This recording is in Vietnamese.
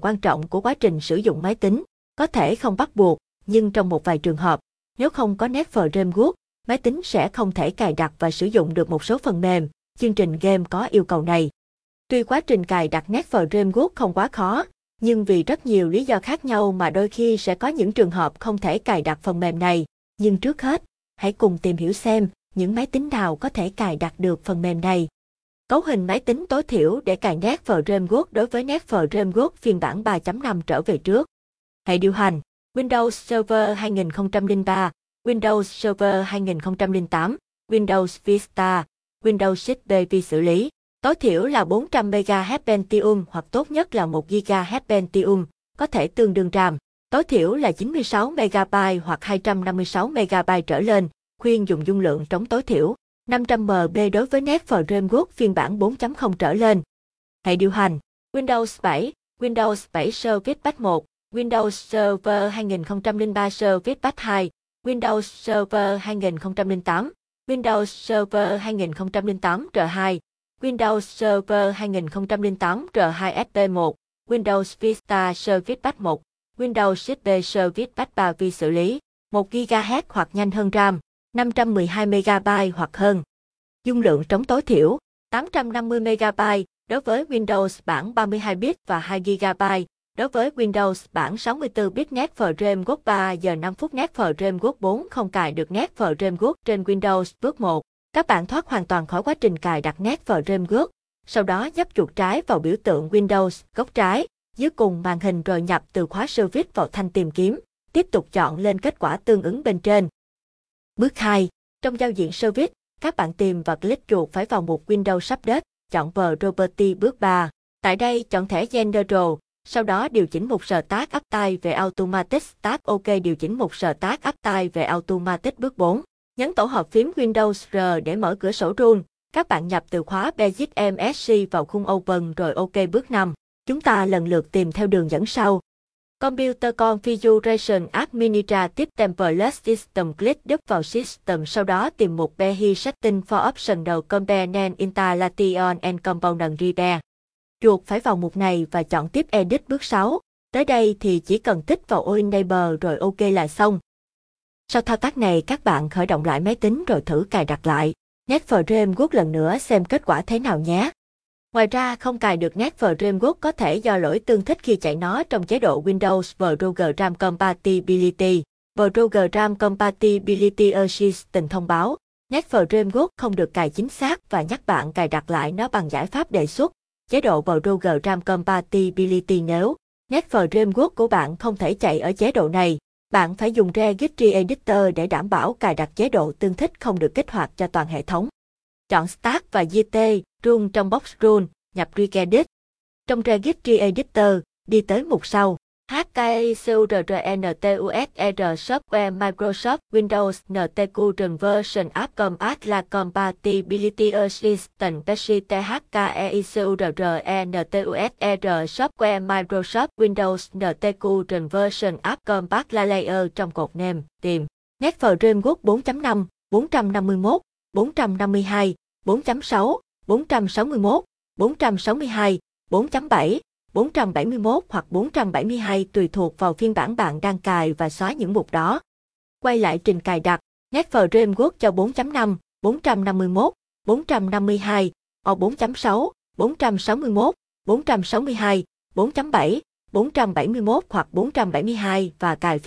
quan trọng của quá trình sử dụng máy tính, có thể không bắt buộc, nhưng trong một vài trường hợp, nếu không có nét framework, máy tính sẽ không thể cài đặt và sử dụng được một số phần mềm, chương trình game có yêu cầu này. Tuy quá trình cài đặt nét framework không quá khó, nhưng vì rất nhiều lý do khác nhau mà đôi khi sẽ có những trường hợp không thể cài đặt phần mềm này. Nhưng trước hết, hãy cùng tìm hiểu xem những máy tính nào có thể cài đặt được phần mềm này. Cấu hình máy tính tối thiểu để cài nét framework đối với nét framework phiên bản 3.5 trở về trước. Hệ điều hành Windows Server 2003, Windows Server 2008, Windows Vista, Windows XP vi xử lý. Tối thiểu là 400 MHz Pentium hoặc tốt nhất là 1 GHz Pentium, có thể tương đương RAM. Tối thiểu là 96 MB hoặc 256 MB trở lên, khuyên dùng dung lượng trống tối thiểu. 500 MB đối với Net Framework phiên bản 4.0 trở lên. Hệ điều hành Windows 7, Windows 7 Service Pack 1, Windows Server 2003 Service Pack 2, Windows Server 2008, Windows Server 2008 R2, Windows Server 2008 R2 SP1, Windows Vista Service Pack 1, Windows XP Service Pack 3 vi xử lý, 1 GHz hoặc nhanh hơn RAM, 512 MB hoặc hơn. Dung lượng trống tối thiểu, 850 MB đối với Windows bản 32 bit và 2 GB đối với Windows bản 64 bit Nét Net Framework 3 giờ 5 phút Nét Net Framework 4 không cài được nét Net Framework trên Windows bước 1. Các bạn thoát hoàn toàn khỏi quá trình cài đặt nét Net Framework, sau đó nhấp chuột trái vào biểu tượng Windows góc trái, dưới cùng màn hình rồi nhập từ khóa service vào thanh tìm kiếm, tiếp tục chọn lên kết quả tương ứng bên trên. Bước 2. Trong giao diện service, các bạn tìm và click chuột phải vào mục Windows Update, chọn Property bước 3. Tại đây chọn thẻ General, sau đó điều chỉnh một áp Uptime về Automatic Start OK điều chỉnh một áp Uptime về Automatic bước 4. Nhấn tổ hợp phím Windows R để mở cửa sổ run. Các bạn nhập từ khóa Basic MSC vào khung Open rồi OK bước 5. Chúng ta lần lượt tìm theo đường dẫn sau. Computer Configuration Administrative Template System click đúp vào System, sau đó tìm mục Behi Setting for Optional Component Installation and Component Repair. Chuột phải vào mục này và chọn tiếp Edit bước 6. Tới đây thì chỉ cần tích vào Enable rồi OK là xong. Sau thao tác này, các bạn khởi động lại máy tính rồi thử cài đặt lại. NetFramework lần nữa xem kết quả thế nào nhé. Ngoài ra không cài được NetFramework có thể do lỗi tương thích khi chạy nó trong chế độ Windows Program Compatibility. Program Compatibility Assistant thông báo NetFramework không được cài chính xác và nhắc bạn cài đặt lại nó bằng giải pháp đề xuất. Chế độ Program Compatibility nếu NetFramework của bạn không thể chạy ở chế độ này, bạn phải dùng Registry Editor để đảm bảo cài đặt chế độ tương thích không được kích hoạt cho toàn hệ thống. Chọn Start và GT, Run trong box Run, nhập Regedit. Trong Registry Editor, đi tới mục sau. HKICURRNTUSR Software Microsoft Windows NTQ Version App Compat là Compatibility Assistant PCT HKEICURRNTUSR Software Microsoft Windows NTQ Version App Compat là Layer trong cột name, tìm. Net Framework 4.5, 451, 452, 4.6, 461, 462, 4.7, 471 hoặc 472 tùy thuộc vào phiên bản bạn đang cài và xóa những mục đó. Quay lại trình cài đặt, Net Framework cho 4.5, 451, 452, O 4.6, 461, 462, 4.7, 471 hoặc 472 và cài phiên